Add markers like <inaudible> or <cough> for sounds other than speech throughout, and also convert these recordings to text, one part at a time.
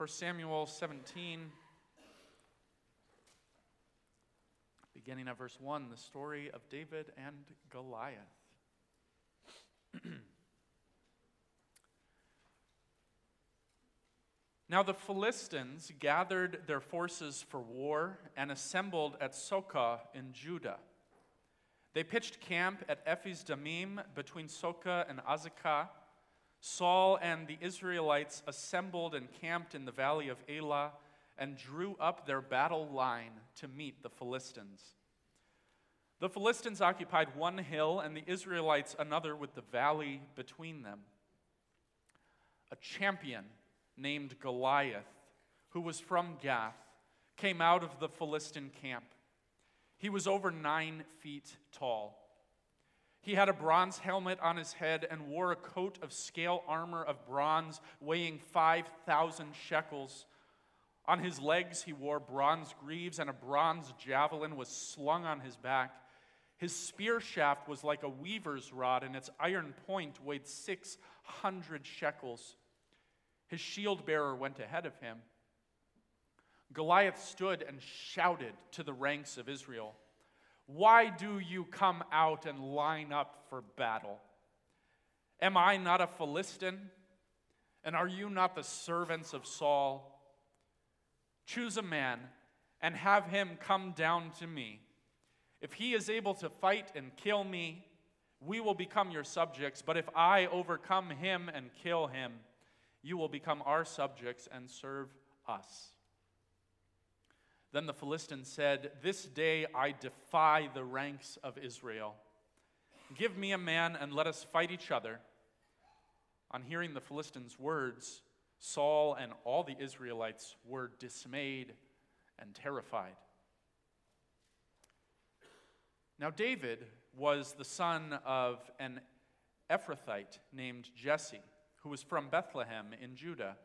1 Samuel 17, beginning at verse 1, the story of David and Goliath. <clears throat> now the Philistines gathered their forces for war and assembled at Socoh in Judah. They pitched camp at Ephes Damim between Socoh and Azekah. Saul and the Israelites assembled and camped in the valley of Elah and drew up their battle line to meet the Philistines. The Philistines occupied one hill and the Israelites another with the valley between them. A champion named Goliath, who was from Gath, came out of the Philistine camp. He was over nine feet tall. He had a bronze helmet on his head and wore a coat of scale armor of bronze weighing 5,000 shekels. On his legs, he wore bronze greaves, and a bronze javelin was slung on his back. His spear shaft was like a weaver's rod, and its iron point weighed 600 shekels. His shield bearer went ahead of him. Goliath stood and shouted to the ranks of Israel Why do you come out and line up for battle? Am I not a Philistine? And are you not the servants of Saul? Choose a man and have him come down to me. If he is able to fight and kill me, we will become your subjects. But if I overcome him and kill him, you will become our subjects and serve us. Then the Philistine said, This day I defy the ranks of Israel. Give me a man and let us fight each other. On hearing the Philistines' words, Saul and all the Israelites were dismayed and terrified. Now, David was the son of an Ephrathite named Jesse, who was from Bethlehem in Judah.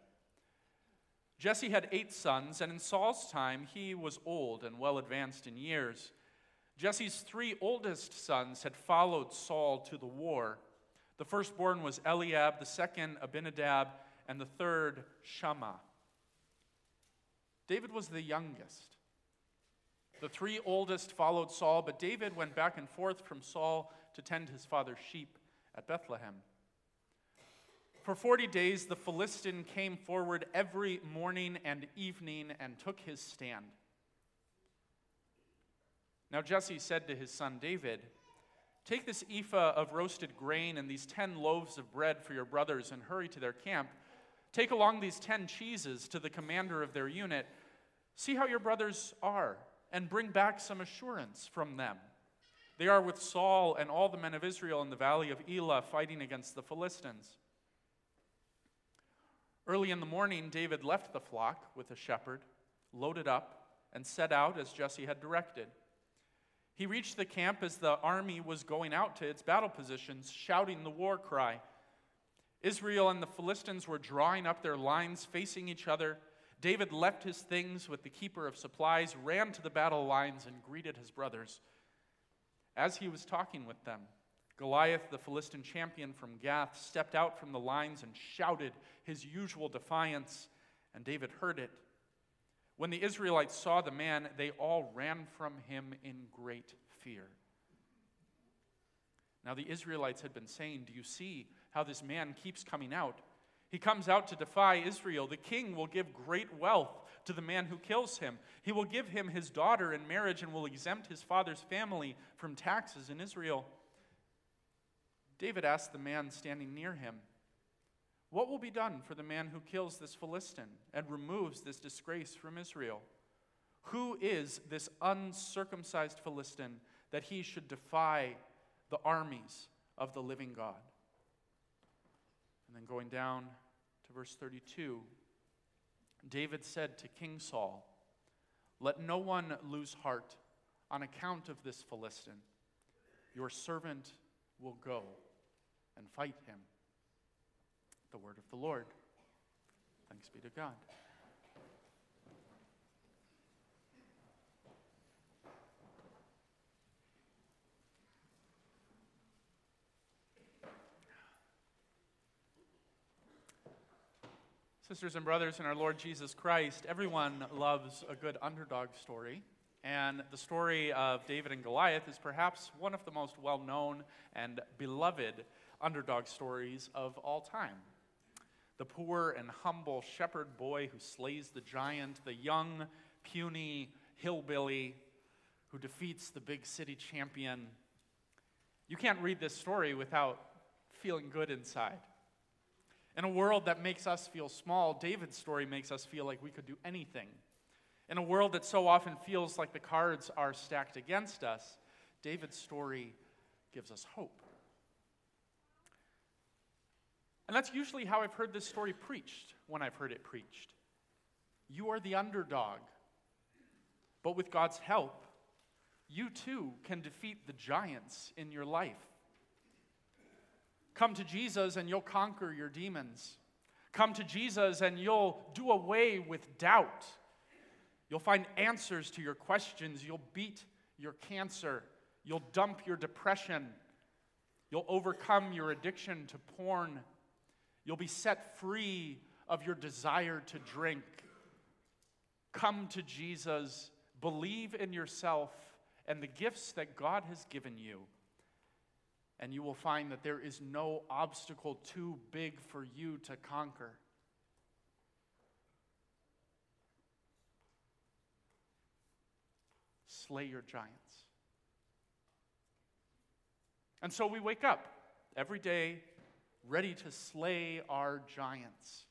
Jesse had eight sons, and in Saul's time he was old and well advanced in years. Jesse's three oldest sons had followed Saul to the war. The firstborn was Eliab, the second Abinadab, and the third Shammah. David was the youngest. The three oldest followed Saul, but David went back and forth from Saul to tend his father's sheep at Bethlehem. For 40 days, the Philistine came forward every morning and evening and took his stand. Now Jesse said to his son David, Take this ephah of roasted grain and these ten loaves of bread for your brothers and hurry to their camp. Take along these ten cheeses to the commander of their unit. See how your brothers are and bring back some assurance from them. They are with Saul and all the men of Israel in the valley of Elah fighting against the Philistines. Early in the morning, David left the flock with a shepherd, loaded up, and set out as Jesse had directed. He reached the camp as the army was going out to its battle positions, shouting the war cry. Israel and the Philistines were drawing up their lines facing each other David left his things with the keeper of supplies, ran to the battle lines, and greeted his brothers. As he was talking with them, Goliath, the Philistine champion from Gath, stepped out from the lines and shouted his usual defiance, and David heard it. When the Israelites saw the man, they all ran from him in great fear. Now, the Israelites had been saying, Do you see how this man keeps coming out? He comes out to defy Israel. The king will give great wealth to the man who kills him. He will give him his daughter in marriage and will exempt his father's family from taxes in Israel. David asked the man standing near him, What will be done for the man who kills this Philistine and removes this disgrace from Israel? Who is this uncircumcised Philistine that he should defy the armies of the living God? And then going down to verse 32, David said to King Saul, Let no one lose heart on account of this Philistine. Your servant will go and fight him. The word of the Lord. Thanks be to God. Sisters and brothers in our Lord Jesus Christ, everyone loves a good underdog story. And the story of David and Goliath is perhaps one of the most well known and beloved underdog stories of all time. The poor and humble shepherd boy who slays the giant, the young, puny hillbilly who defeats the big city champion. You can't read this story without feeling good inside. In a world that makes us feel small, David's story makes us feel like we could do anything. In a world that so often feels like the cards are stacked against us, David's story gives us hope. And that's usually how I've heard this story preached when I've heard it preached. You are the underdog. But with God's help, you too can defeat the giants in your life. Come to Jesus and you'll conquer your demons. Come to Jesus and you'll do away with doubt. You'll find answers to your questions. You'll beat your cancer. You'll dump your depression. You'll overcome your addiction to porn. You'll be set free of your desire to drink. Come to Jesus, believe in yourself and the gifts that God has given you and you will find that there is no obstacle too big for you to conquer. Slay your giants. And so we wake up every day ready to slay our giants.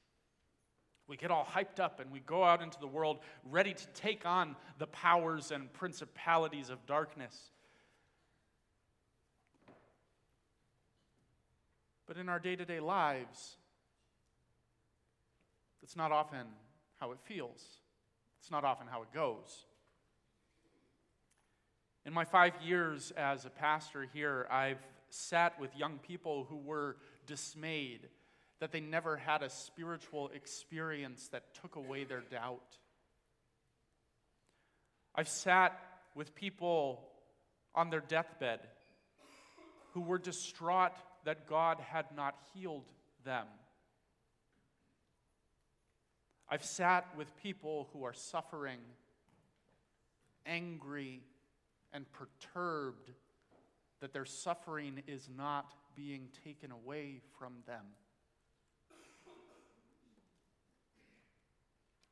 We get all hyped up and we go out into the world ready to take on the powers and principalities of darkness. But in our day to day lives, that's not often how it feels. It's not often how it goes. In my five years as a pastor here, I've sat with young people who were dismayed that they never had a spiritual experience that took away their doubt. I've sat with people on their deathbed who were distraught that God had not healed them. I've sat with people who are suffering, angry, and perturbed that their suffering is not being taken away from them.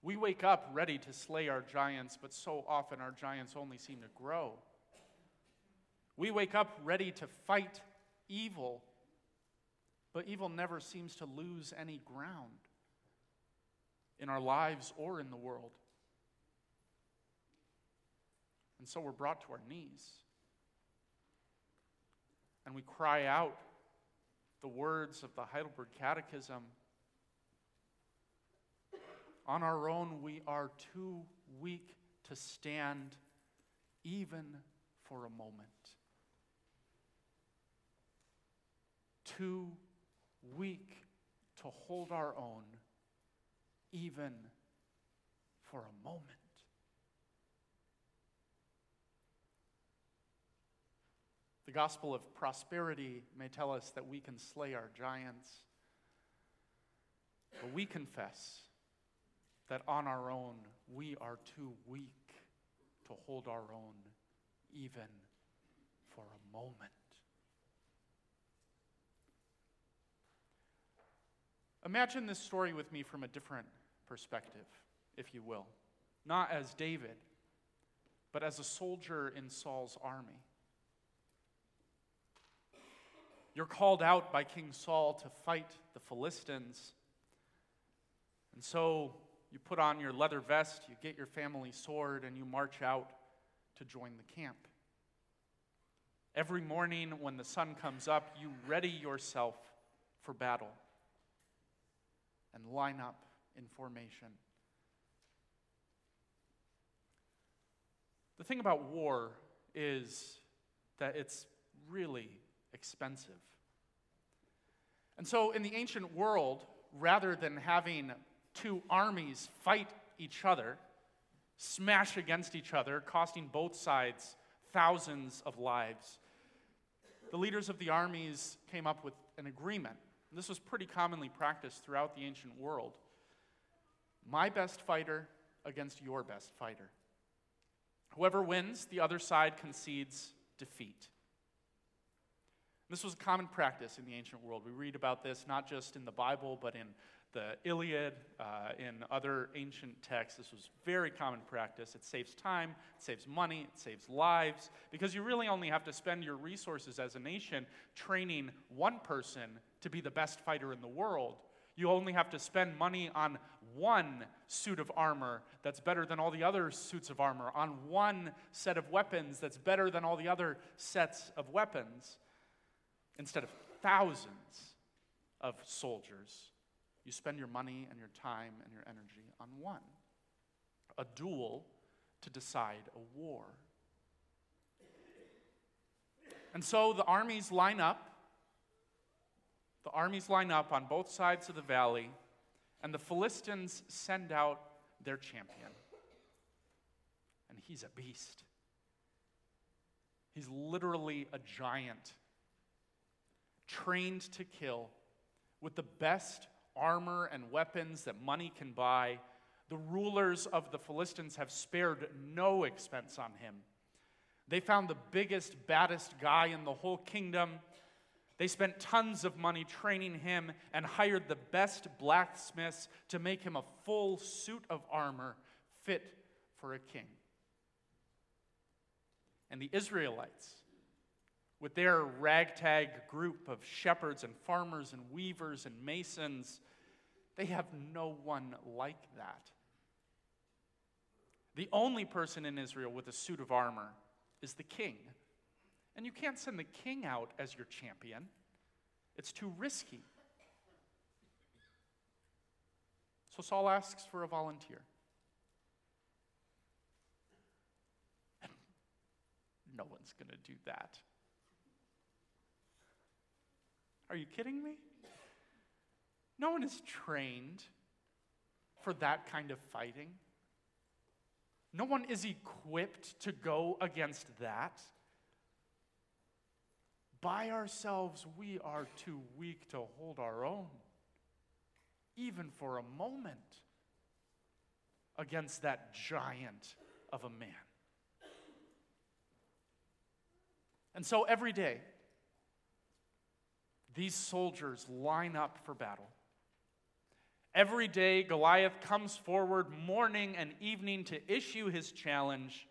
We wake up ready to slay our giants, but so often our giants only seem to grow. We wake up ready to fight evil, but evil never seems to lose any ground in our lives or in the world. And so we're brought to our knees. And we cry out the words of the Heidelberg Catechism On our own, we are too weak to stand even for a moment. Too weak to hold our own, even for a moment. The gospel of prosperity may tell us that we can slay our giants, but we confess that on our own we are too weak to hold our own even for a moment. Imagine this story with me from a different perspective, if you will. Not as David, but as a soldier in Saul's army. You're called out by King Saul to fight the Philistines. And so you put on your leather vest, you get your family sword, and you march out to join the camp. Every morning when the sun comes up, you ready yourself for battle and line up in formation. The thing about war is that it's really expensive. And so, in the ancient world, rather than having two armies fight each other, smash against each other, costing both sides thousands of lives, the leaders of the armies came up with an agreement this was pretty commonly practiced throughout the ancient world. my best fighter against your best fighter. Whoever wins, the other side concedes defeat. This was a common practice in the ancient world. We read about this not just in the Bible, but in the Iliad, uh, in other ancient texts. This was very common practice. It saves time, it saves money, it saves lives, because you really only have to spend your resources as a nation training one person to be the best fighter in the world. You only have to spend money on one suit of armor that's better than all the other suits of armor, on one set of weapons that's better than all the other sets of weapons, instead of thousands of soldiers you spend your money and your time and your energy on one a duel to decide a war. And so the armies line up. The armies line up on both sides of the valley, and the Philistines send out their champion. And he's a beast. He's literally a giant, trained to kill with the best armor and weapons that money can buy, the rulers of the Philistines have spared no expense on him. They found the biggest, baddest guy in the whole kingdom. They spent tons of money training him and hired the best blacksmiths to make him a full suit of armor fit for a king. And the Israelites, with their ragtag group of shepherds and farmers and weavers and masons, they have no one like that. The only person in Israel with a suit of armor is the king. And you can't send the king out as your champion, it's too risky. So Saul asks for a volunteer. no one's going to do that. Are you kidding me? No one is trained for that kind of fighting. No one is equipped to go against that. By ourselves, we are too weak to hold our own, even for a moment, against that giant of a man. And so every day, these soldiers line up for battle. Every day, Goliath comes forward morning and evening to issue his challenge.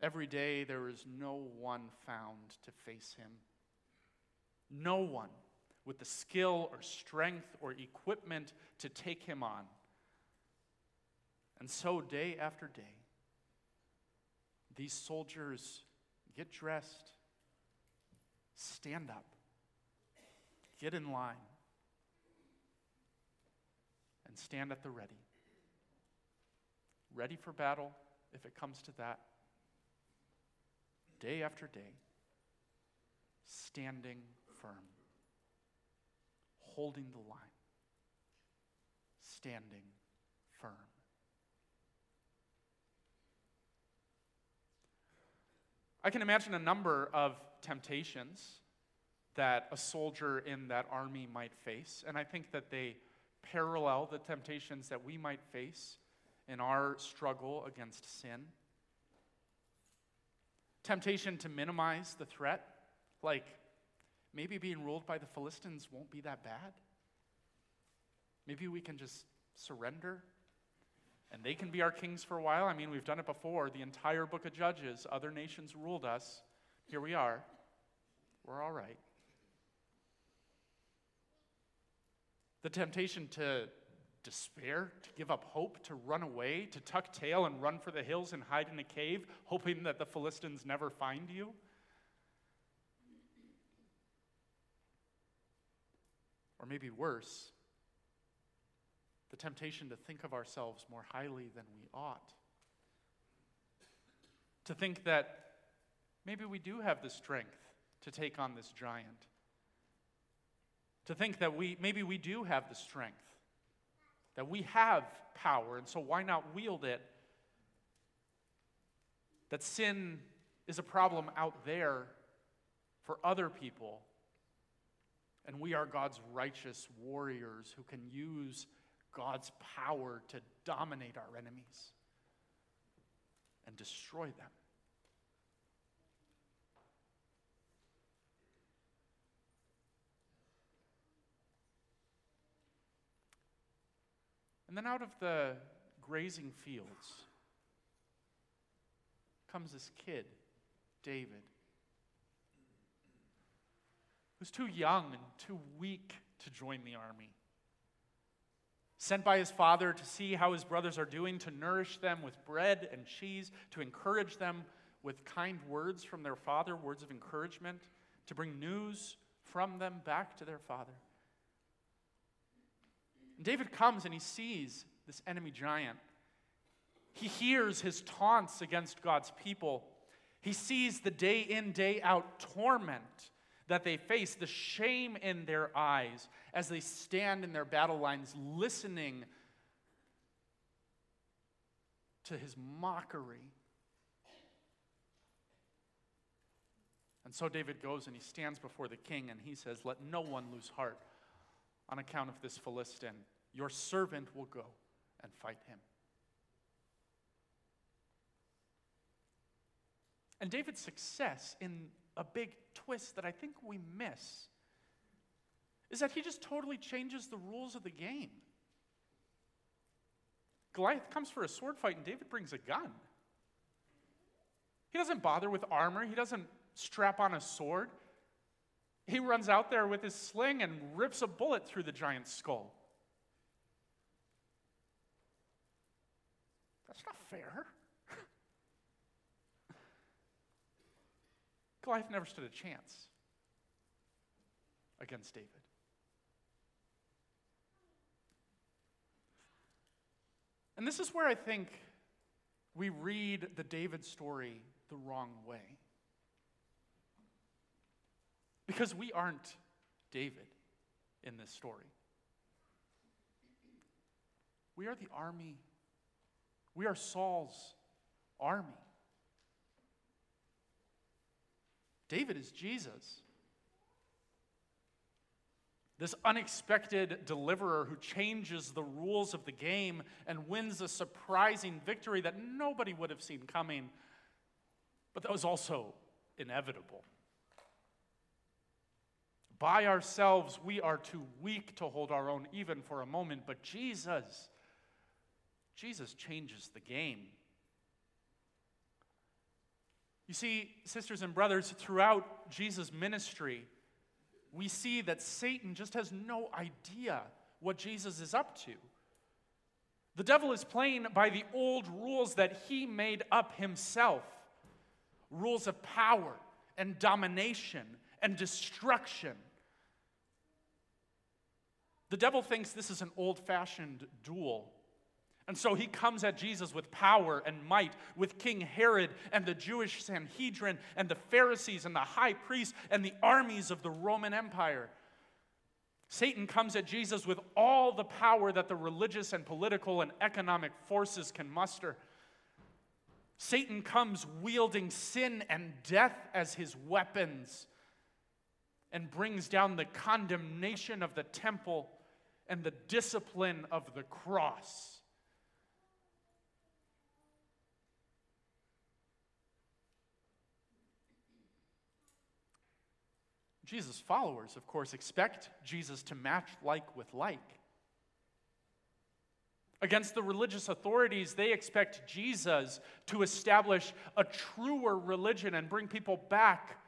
Every day, there is no one found to face him. No one with the skill or strength or equipment to take him on. And so, day after day, these soldiers get dressed, stand up, get in line, and stand at the ready. Ready for battle if it comes to that. Day after day, standing firm, holding the line, standing firm. I can imagine a number of temptations that a soldier in that army might face, and I think that they parallel the temptations that we might face in our struggle against sin. Temptation to minimize the threat, like maybe being ruled by the Philistines won't be that bad. Maybe we can just surrender and they can be our kings for a while. I mean, we've done it before. The entire book of Judges, other nations ruled us. Here we are. We're all right. the temptation to despair, to give up hope, to run away, to tuck tail and run for the hills and hide in a cave, hoping that the Philistines never find you. Or maybe worse, the temptation to think of ourselves more highly than we ought. To think that maybe we do have the strength to take on this giant to think that we maybe we do have the strength, that we have power, and so why not wield it? That sin is a problem out there for other people, and we are God's righteous warriors who can use God's power to dominate our enemies and destroy them. And then out of the grazing fields comes this kid, David, who's too young and too weak to join the army. Sent by his father to see how his brothers are doing, to nourish them with bread and cheese, to encourage them with kind words from their father, words of encouragement, to bring news from them back to their father. David comes and he sees this enemy giant. He hears his taunts against God's people. He sees the day in, day out torment that they face, the shame in their eyes as they stand in their battle lines listening to his mockery. And so David goes and he stands before the king and he says, Let no one lose heart on account of this Philistine. Your servant will go and fight him. And David's success in a big twist that I think we miss is that he just totally changes the rules of the game. Goliath comes for a sword fight, and David brings a gun. He doesn't bother with armor, he doesn't strap on a sword. He runs out there with his sling and rips a bullet through the giant's skull. That's not fair. <laughs> Goliath never stood a chance against David. And this is where I think we read the David story the wrong way. Because we aren't David in this story. We are the army we are Saul's army. David is Jesus. This unexpected deliverer who changes the rules of the game and wins a surprising victory that nobody would have seen coming, but that was also inevitable. By ourselves, we are too weak to hold our own even for a moment, but Jesus Jesus changes the game. You see, sisters and brothers, throughout Jesus' ministry, we see that Satan just has no idea what Jesus is up to. The devil is playing by the old rules that he made up himself rules of power and domination and destruction. The devil thinks this is an old fashioned duel and so he comes at Jesus with power and might, with King Herod and the Jewish Sanhedrin and the Pharisees and the high priests and the armies of the Roman Empire. Satan comes at Jesus with all the power that the religious and political and economic forces can muster. Satan comes wielding sin and death as his weapons and brings down the condemnation of the temple and the discipline of the cross. Jesus' followers, of course, expect Jesus to match like with like. Against the religious authorities, they expect Jesus to establish a truer religion and bring people back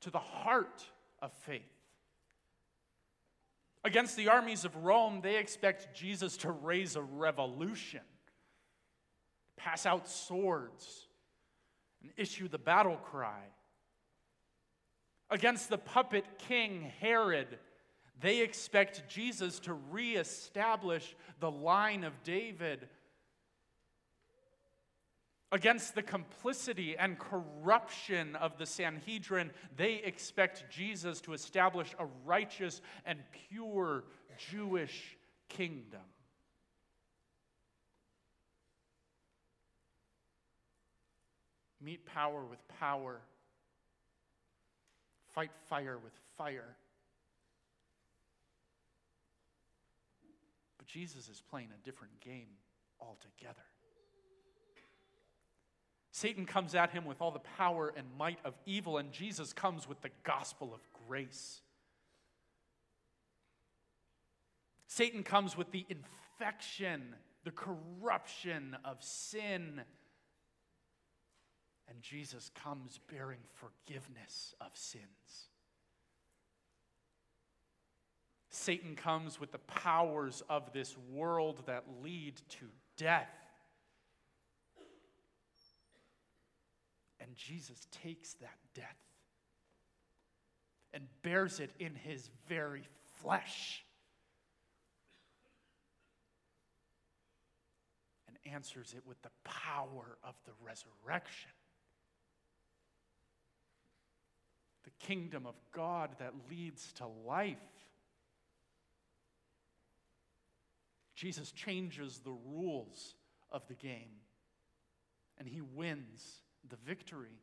to the heart of faith. Against the armies of Rome, they expect Jesus to raise a revolution, pass out swords, and issue the battle cry Against the puppet king Herod, they expect Jesus to reestablish the line of David. Against the complicity and corruption of the Sanhedrin, they expect Jesus to establish a righteous and pure Jewish kingdom. Meet power with power Fight fire with fire. But Jesus is playing a different game altogether. Satan comes at him with all the power and might of evil, and Jesus comes with the gospel of grace. Satan comes with the infection, the corruption of sin. And Jesus comes bearing forgiveness of sins. Satan comes with the powers of this world that lead to death. And Jesus takes that death and bears it in his very flesh. And answers it with the power of the resurrection. The kingdom of God that leads to life. Jesus changes the rules of the game and he wins the victory.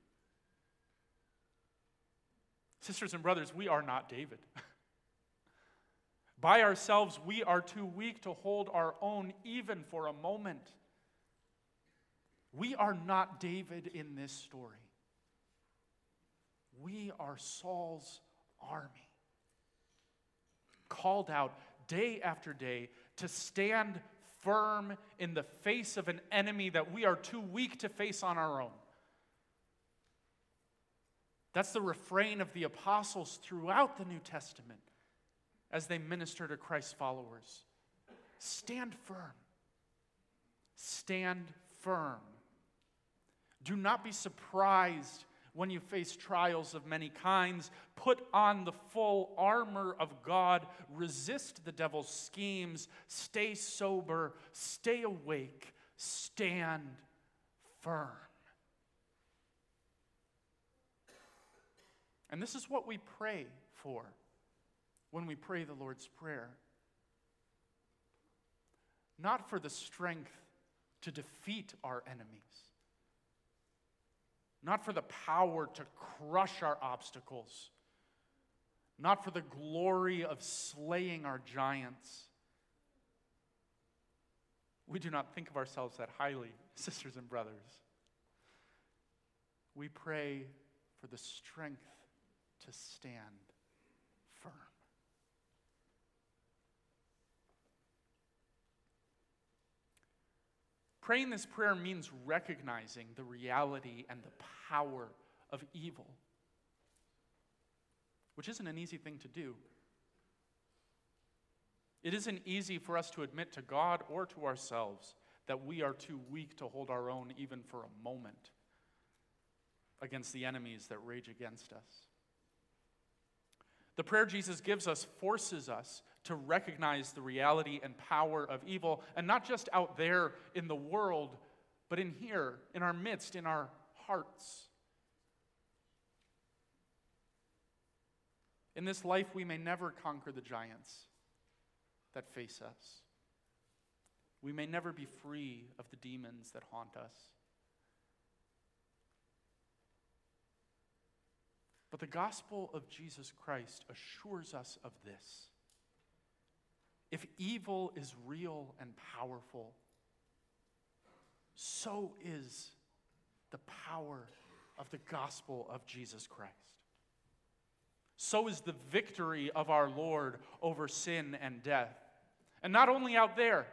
Sisters and brothers, we are not David. By ourselves, we are too weak to hold our own even for a moment. We are not David in this story. We are Saul's army, called out day after day to stand firm in the face of an enemy that we are too weak to face on our own. That's the refrain of the apostles throughout the New Testament as they minister to Christ's followers. Stand firm. Stand firm. Do not be surprised when you face trials of many kinds. Put on the full armor of God. Resist the devil's schemes. Stay sober. Stay awake. Stand firm. And this is what we pray for when we pray the Lord's Prayer. Not for the strength to defeat our enemies, not for the power to crush our obstacles, not for the glory of slaying our giants. We do not think of ourselves that highly, <laughs> sisters and brothers. We pray for the strength to stand firm. Praying this prayer means recognizing the reality and the power of evil, which isn't an easy thing to do. It isn't easy for us to admit to God or to ourselves that we are too weak to hold our own even for a moment against the enemies that rage against us. The prayer Jesus gives us forces us to recognize the reality and power of evil, and not just out there in the world, but in here, in our midst, in our hearts. In this life, we may never conquer the giants that face us. We may never be free of the demons that haunt us. But the gospel of Jesus Christ assures us of this. If evil is real and powerful, so is the power of the gospel of Jesus Christ. So is the victory of our Lord over sin and death. And not only out there,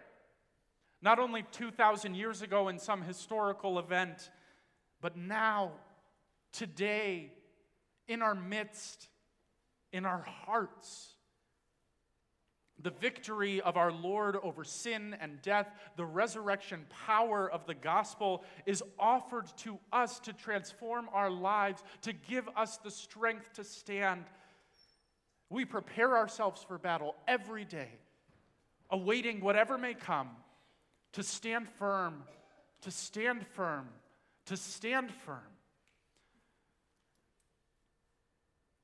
not only 2,000 years ago in some historical event, but now, today, in our midst, in our hearts. The victory of our Lord over sin and death, the resurrection power of the gospel is offered to us to transform our lives, to give us the strength to stand. We prepare ourselves for battle every day, awaiting whatever may come, to stand firm, to stand firm, to stand firm.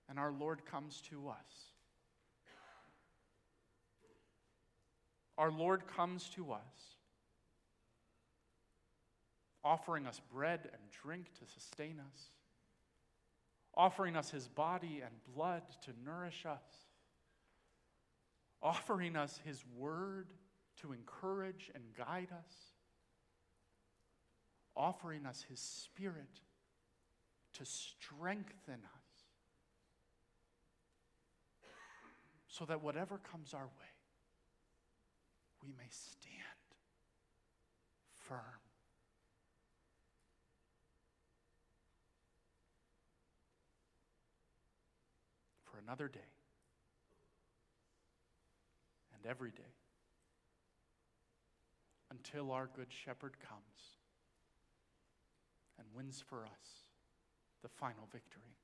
And our Lord comes to us. Our Lord comes to us, offering us bread and drink to sustain us, offering us his body and blood to nourish us, offering us his word to encourage and guide us, offering us His Spirit to strengthen us, so that whatever comes our way, we may stand firm. For another day and every day until our Good Shepherd comes and wins for us the final victory.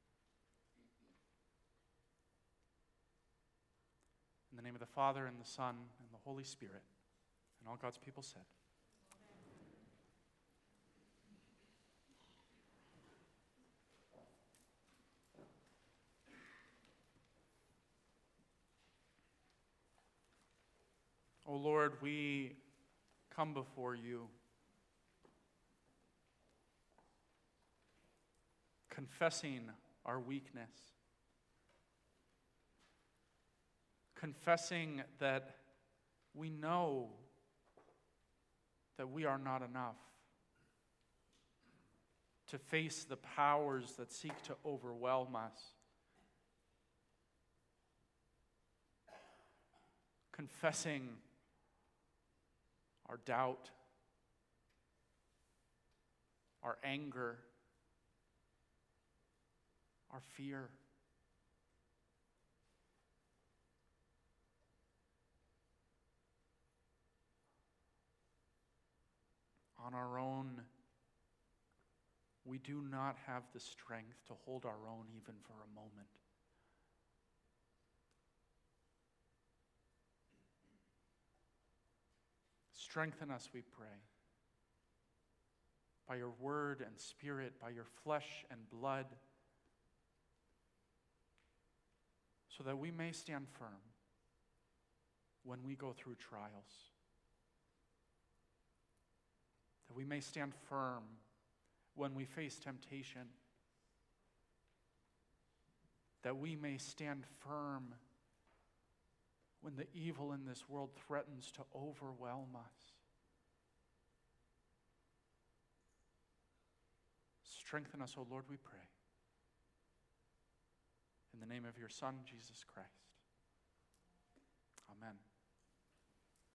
In the name of the Father, and the Son, and the Holy Spirit, and all God's people said. O Lord, we come before you, confessing our weakness, confessing that we know that we are not enough to face the powers that seek to overwhelm us. Confessing our doubt, our anger, our fear. On our own, we do not have the strength to hold our own even for a moment. Strengthen us, we pray, by your word and spirit, by your flesh and blood, so that we may stand firm when we go through trials. That we may stand firm when we face temptation. That we may stand firm when the evil in this world threatens to overwhelm us. Strengthen us, O Lord, we pray. In the name of your Son, Jesus Christ. Amen.